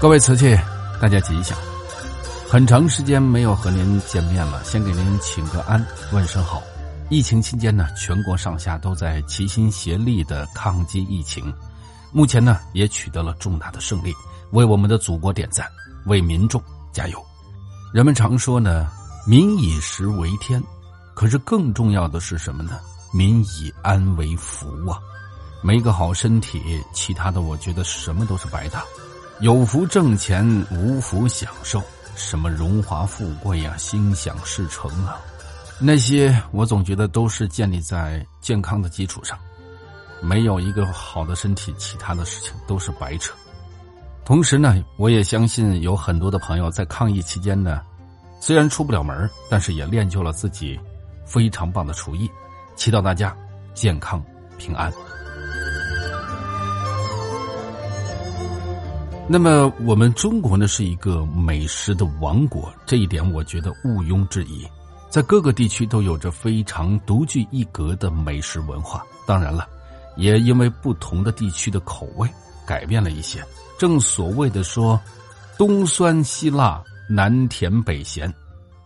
各位瓷器，大家吉祥！很长时间没有和您见面了，先给您请个安，问声好。疫情期间呢，全国上下都在齐心协力的抗击疫情，目前呢也取得了重大的胜利，为我们的祖国点赞，为民众加油。人们常说呢，民以食为天，可是更重要的是什么呢？民以安为福啊！没个好身体，其他的我觉得什么都是白搭。有福挣钱，无福享受，什么荣华富贵呀，心想事成啊，那些我总觉得都是建立在健康的基础上。没有一个好的身体，其他的事情都是白扯。同时呢，我也相信有很多的朋友在抗疫期间呢，虽然出不了门，但是也练就了自己非常棒的厨艺。祈祷大家健康平安。那么，我们中国呢是一个美食的王国，这一点我觉得毋庸置疑。在各个地区都有着非常独具一格的美食文化。当然了，也因为不同的地区的口味改变了一些。正所谓的说，东酸西辣，南甜北咸。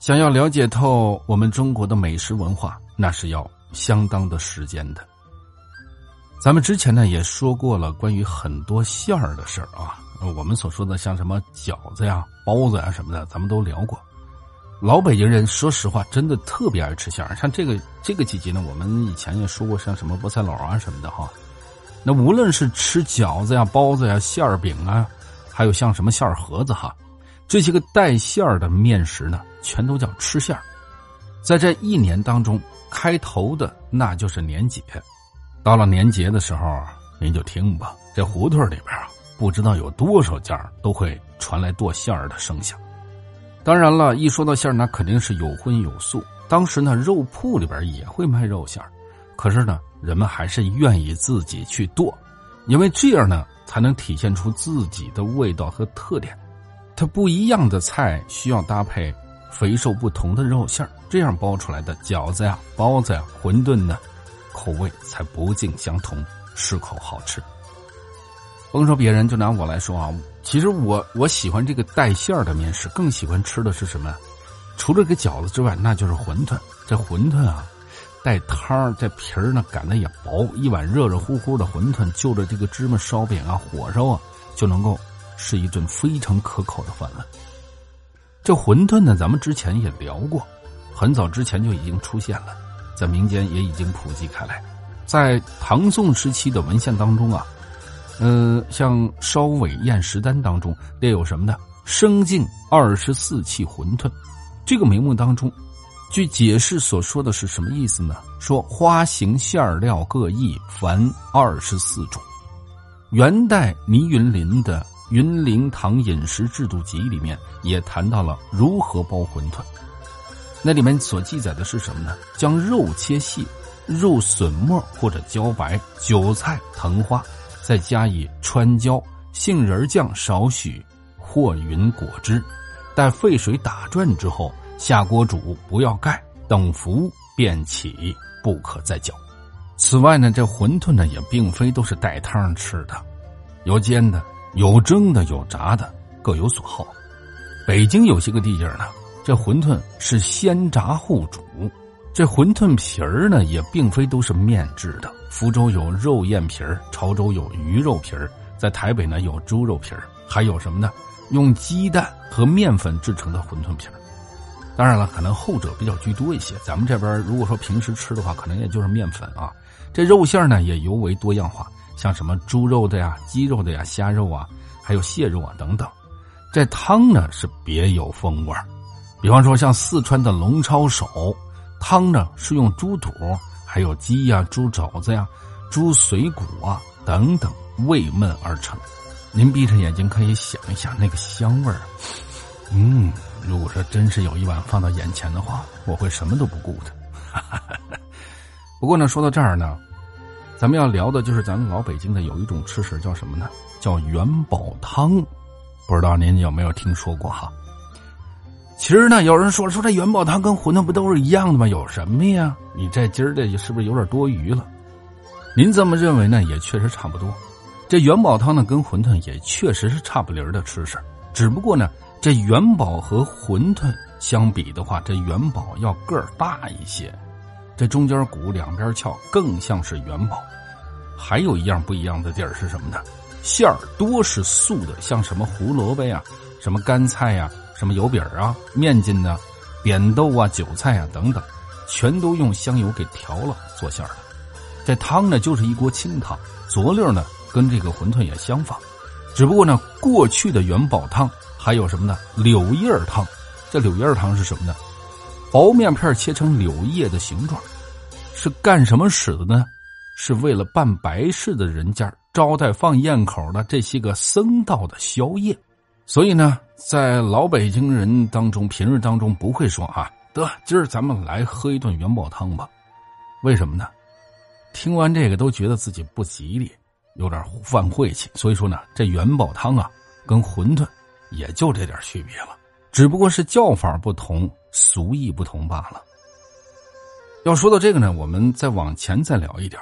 想要了解透我们中国的美食文化，那是要相当的时间的。咱们之前呢也说过了关于很多馅儿的事儿啊。我们所说的像什么饺子呀、包子呀什么的，咱们都聊过。老北京人说实话，真的特别爱吃馅儿。像这个这个季节呢，我们以前也说过，像什么菠菜篓啊什么的哈。那无论是吃饺子呀、包子呀、馅儿饼啊，还有像什么馅儿盒子哈，这些个带馅儿的面食呢，全都叫吃馅儿。在这一年当中，开头的那就是年节。到了年节的时候，您就听吧，这胡同里边啊。不知道有多少家都会传来剁馅儿的声响。当然了，一说到馅儿，那肯定是有荤有素。当时呢，肉铺里边也会卖肉馅儿，可是呢，人们还是愿意自己去剁，因为这样呢，才能体现出自己的味道和特点。它不一样的菜需要搭配肥瘦不同的肉馅儿，这样包出来的饺子呀、包子呀、馄饨呢，口味才不尽相同，适口好吃。甭说别人，就拿我来说啊，其实我我喜欢这个带馅儿的面食，更喜欢吃的是什么？除了这饺子之外，那就是馄饨。这馄饨啊，带汤儿，这皮儿呢擀的也薄，一碗热热乎乎的馄饨，就着这个芝麻烧饼啊、火烧啊，就能够是一顿非常可口的饭了。这馄饨呢，咱们之前也聊过，很早之前就已经出现了，在民间也已经普及开来，在唐宋时期的文献当中啊。嗯，像《烧尾宴食单》当中列有什么呢？生敬二十四器馄饨，这个名目当中，据解释所说的是什么意思呢？说花形馅料各异，凡二十四种。元代倪云林的《云林堂饮食制度集》里面也谈到了如何包馄饨，那里面所记载的是什么呢？将肉切细，肉笋末或者茭白，韭菜、藤花。再加以川椒、杏仁酱少许，和匀果汁，待沸水打转之后，下锅煮，不要盖，等服便起，不可再搅。此外呢，这馄饨呢也并非都是带汤吃的，有煎的，有蒸的，有炸的，各有所好。北京有些个地界呢，这馄饨是先炸后煮。这馄饨皮儿呢，也并非都是面制的。福州有肉燕皮儿，潮州有鱼肉皮儿，在台北呢有猪肉皮儿，还有什么呢？用鸡蛋和面粉制成的馄饨皮儿。当然了，可能后者比较居多一些。咱们这边如果说平时吃的话，可能也就是面粉啊。这肉馅呢也尤为多样化，像什么猪肉的呀、鸡肉的呀、虾肉啊，还有蟹肉啊等等。这汤呢是别有风味比方说像四川的龙抄手。汤呢是用猪肚，还有鸡呀、猪肘子呀、猪髓骨啊等等味焖而成。您闭着眼睛可以想一想那个香味儿。嗯，如果说真是有一碗放到眼前的话，我会什么都不顾的。不过呢，说到这儿呢，咱们要聊的就是咱们老北京的有一种吃食，叫什么呢？叫元宝汤。不知道您有没有听说过哈？其实呢，有人说说这元宝汤跟馄饨不都是一样的吗？有什么呀？你这今儿的是不是有点多余了？您这么认为呢？也确实差不多。这元宝汤呢，跟馄饨也确实是差不离的吃食，只不过呢，这元宝和馄饨相比的话，这元宝要个儿大一些，这中间鼓两边翘，更像是元宝。还有一样不一样的地儿是什么呢？馅儿多是素的，像什么胡萝卜呀、什么干菜呀、什么油饼啊、面筋呢、扁豆啊、韭菜啊等等，全都用香油给调了做馅儿的。这汤呢，就是一锅清汤，佐料呢跟这个馄饨也相仿，只不过呢，过去的元宝汤还有什么呢？柳叶汤。这柳叶汤是什么呢？薄面片切成柳叶的形状，是干什么使的呢？是为了办白事的人家招待放宴口的这些个僧道的宵夜，所以呢，在老北京人当中，平日当中不会说啊，得今儿咱们来喝一顿元宝汤吧？为什么呢？听完这个都觉得自己不吉利，有点犯晦气。所以说呢，这元宝汤啊，跟馄饨也就这点区别了，只不过是叫法不同，俗意不同罢了。要说到这个呢，我们再往前再聊一点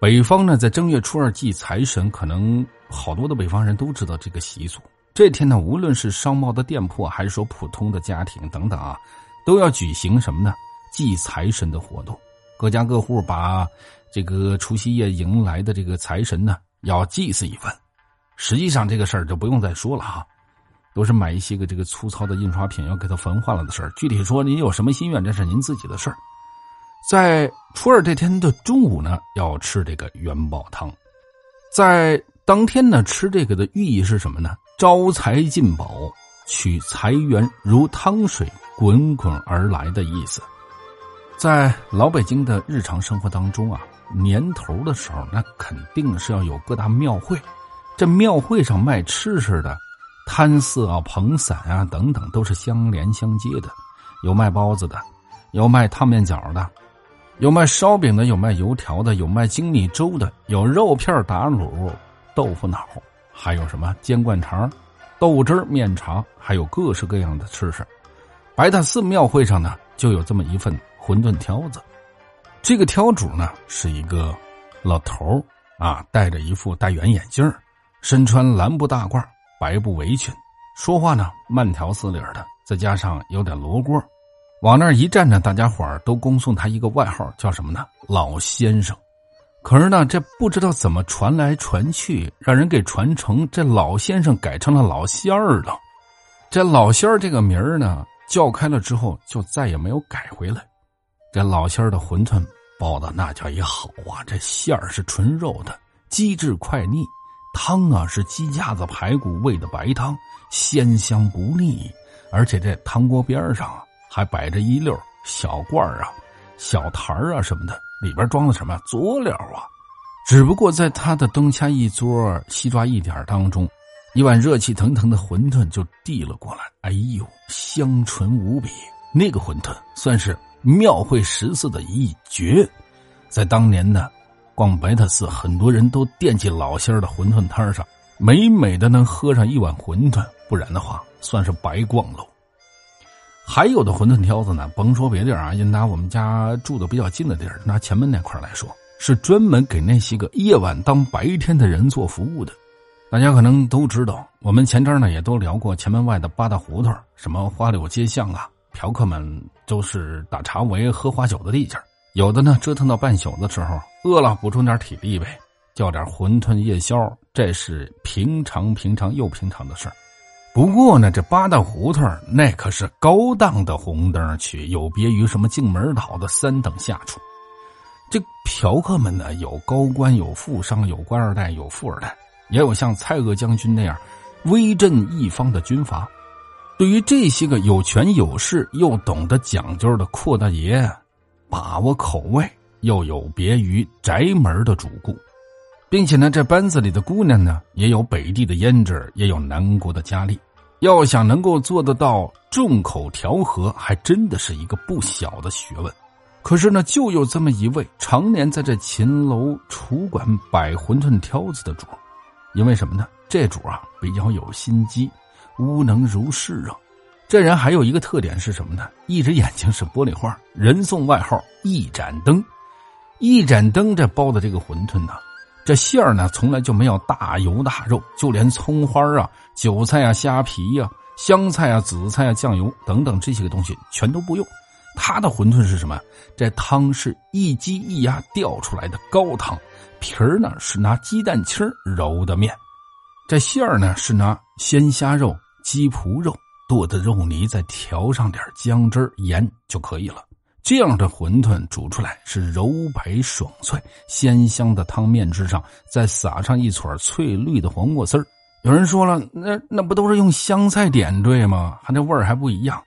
北方呢，在正月初二祭财神，可能好多的北方人都知道这个习俗。这天呢，无论是商贸的店铺，还是说普通的家庭等等啊，都要举行什么呢？祭财神的活动。各家各户把这个除夕夜迎来的这个财神呢，要祭祀一番。实际上，这个事儿就不用再说了哈，都是买一些个这个粗糙的印刷品，要给它焚化了的事儿。具体说，您有什么心愿，这是您自己的事儿。在初二这天的中午呢，要吃这个元宝汤。在当天呢，吃这个的寓意是什么呢？招财进宝，取财源如汤水滚滚而来的意思。在老北京的日常生活当中啊，年头的时候，那肯定是要有各大庙会。这庙会上卖吃食的，摊色啊、捧伞啊等等，都是相连相接的。有卖包子的，有卖烫面饺的。有卖烧饼的，有卖油条的，有卖精米粥的，有肉片打卤、豆腐脑，还有什么煎灌肠、豆汁面茶，还有各式各样的吃食。白塔寺庙会上呢，就有这么一份馄饨挑子。这个挑主呢是一个老头啊，戴着一副大圆眼镜身穿蓝布大褂、白布围裙，说话呢慢条斯理的，再加上有点罗锅。往那儿一站呢，大家伙都恭送他一个外号，叫什么呢？老先生。可是呢，这不知道怎么传来传去，让人给传成这老先生改成了老仙儿了。这老仙儿这个名儿呢，叫开了之后就再也没有改回来。这老仙儿的馄饨包的那叫一好啊，这馅儿是纯肉的，机智快腻；汤啊是鸡架子排骨煨的白汤，鲜香不腻。而且这汤锅边上啊。还摆着一溜小罐啊、小坛啊什么的，里边装的什么佐料啊？只不过在他的灯掐一桌西抓一点当中，一碗热气腾腾的馄饨就递了过来。哎呦，香醇无比！那个馄饨算是庙会食肆的一绝。在当年呢，逛白塔寺，很多人都惦记老仙的馄饨摊上，美美的能喝上一碗馄饨，不然的话，算是白逛喽。还有的馄饨挑子呢，甭说别地儿啊，就拿我们家住的比较近的地儿，拿前门那块来说，是专门给那些个夜晚当白天的人做服务的。大家可能都知道，我们前阵呢也都聊过前门外的八大胡同，什么花柳街巷啊，嫖客们都是打茶围、喝花酒的地界有的呢折腾到半宿的时候，饿了补充点体力呗，叫点馄饨夜宵，这是平常平常又平常的事儿。不过呢，这八大胡同那可是高档的红灯区，有别于什么进门岛的三等下处。这嫖客们呢，有高官，有富商，有官二代，有富二代，也有像蔡锷将军那样威震一方的军阀。对于这些个有权有势又懂得讲究的阔大爷，把握口味又有别于宅门的主顾。并且呢，这班子里的姑娘呢，也有北地的胭脂，也有南国的佳丽。要想能够做得到众口调和，还真的是一个不小的学问。可是呢，就有这么一位常年在这秦楼楚馆摆馄饨挑子的主，因为什么呢？这主啊比较有心机，无能如是啊。这人还有一个特点是什么呢？一只眼睛是玻璃花，人送外号“一盏灯”。一盏灯这包的这个馄饨呢。这馅儿呢，从来就没有大油大肉，就连葱花啊、韭菜啊、虾皮呀、香菜啊、紫菜啊、酱油等等这些个东西全都不用。它的馄饨是什么？这汤是一鸡一鸭吊出来的高汤，皮儿呢是拿鸡蛋清揉的面，这馅儿呢是拿鲜虾肉、鸡脯肉剁的肉泥，再调上点姜汁盐就可以了。这样的馄饨煮出来是柔白爽脆，鲜香的汤面之上再撒上一撮翠绿的黄瓜丝儿。有人说了，那那不都是用香菜点缀吗？还这味儿还不一样。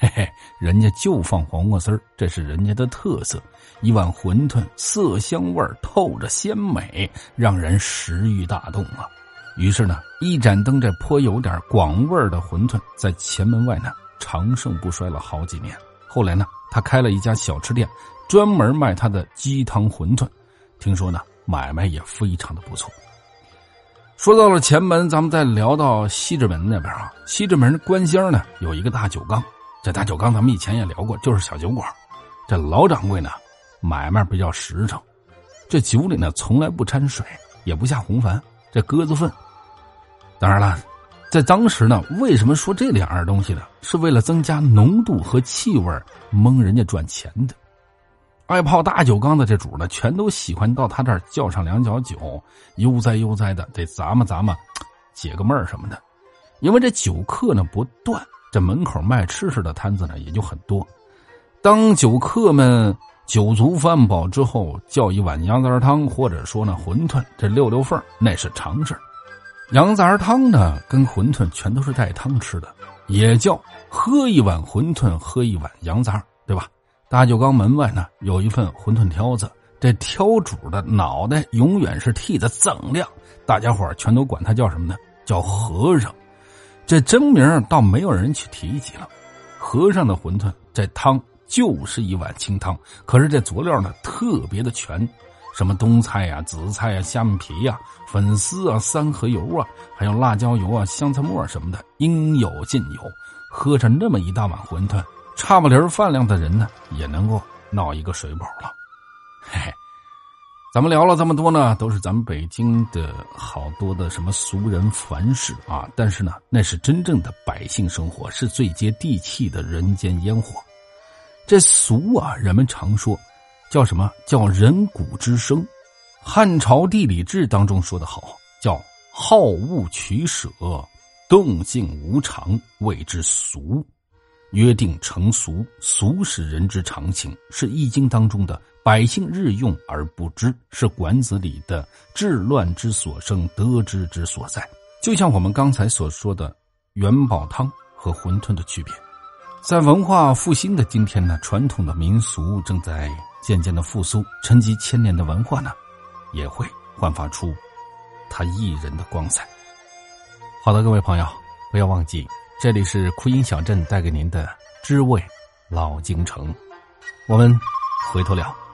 嘿嘿，人家就放黄瓜丝儿，这是人家的特色。一碗馄饨，色香味透着鲜美，让人食欲大动啊。于是呢，一盏灯这颇有点广味的馄饨，在前门外呢长盛不衰了好几年。后来呢，他开了一家小吃店，专门卖他的鸡汤馄饨。听说呢，买卖也非常的不错。说到了前门，咱们再聊到西直门那边啊。西直门关厢呢有一个大酒缸。这大酒缸咱们以前也聊过，就是小酒馆。这老掌柜呢，买卖比较实诚，这酒里呢从来不掺水，也不下红矾，这鸽子粪。当然了，在当时呢，为什么说这两样东西呢？是为了增加浓度和气味，蒙人家赚钱的。爱泡大酒缸的这主呢，全都喜欢到他这儿叫上两脚酒，悠哉悠哉的得咂摸咂摸，解个闷儿什么的。因为这酒客呢不断。这门口卖吃食的摊子呢，也就很多。当酒客们酒足饭饱之后，叫一碗羊杂汤，或者说呢馄饨，这溜溜缝那是常事羊杂汤呢，跟馄饨全都是带汤吃的，也叫喝一碗馄饨，喝一碗羊杂，对吧？大酒缸门外呢，有一份馄饨挑子，这挑主的脑袋永远是剃得锃亮，大家伙全都管他叫什么呢？叫和尚。这真名倒没有人去提及了。和尚的馄饨，这汤就是一碗清汤，可是这佐料呢特别的全，什么冬菜呀、紫菜呀、虾米皮呀、粉丝啊、三合油啊，还有辣椒油啊、香菜末什么的，应有尽有。喝上那么一大碗馄饨，差不离饭量的人呢，也能够闹一个水饱了。嘿嘿。咱们聊了这么多呢，都是咱们北京的好多的什么俗人凡事啊，但是呢，那是真正的百姓生活，是最接地气的人间烟火。这俗啊，人们常说，叫什么叫人骨之声？汉朝地理志当中说的好，叫好恶取舍，动静无常，谓之俗。约定成俗，俗是人之常情，是易经当中的。百姓日用而不知，是管子里的治乱之所生，得之之所在。就像我们刚才所说的元宝汤和馄饨的区别，在文化复兴的今天呢，传统的民俗正在渐渐的复苏，沉积千年的文化呢，也会焕发出它一人的光彩。好的，各位朋友，不要忘记，这里是哭音小镇带给您的知味老京城，我们回头聊。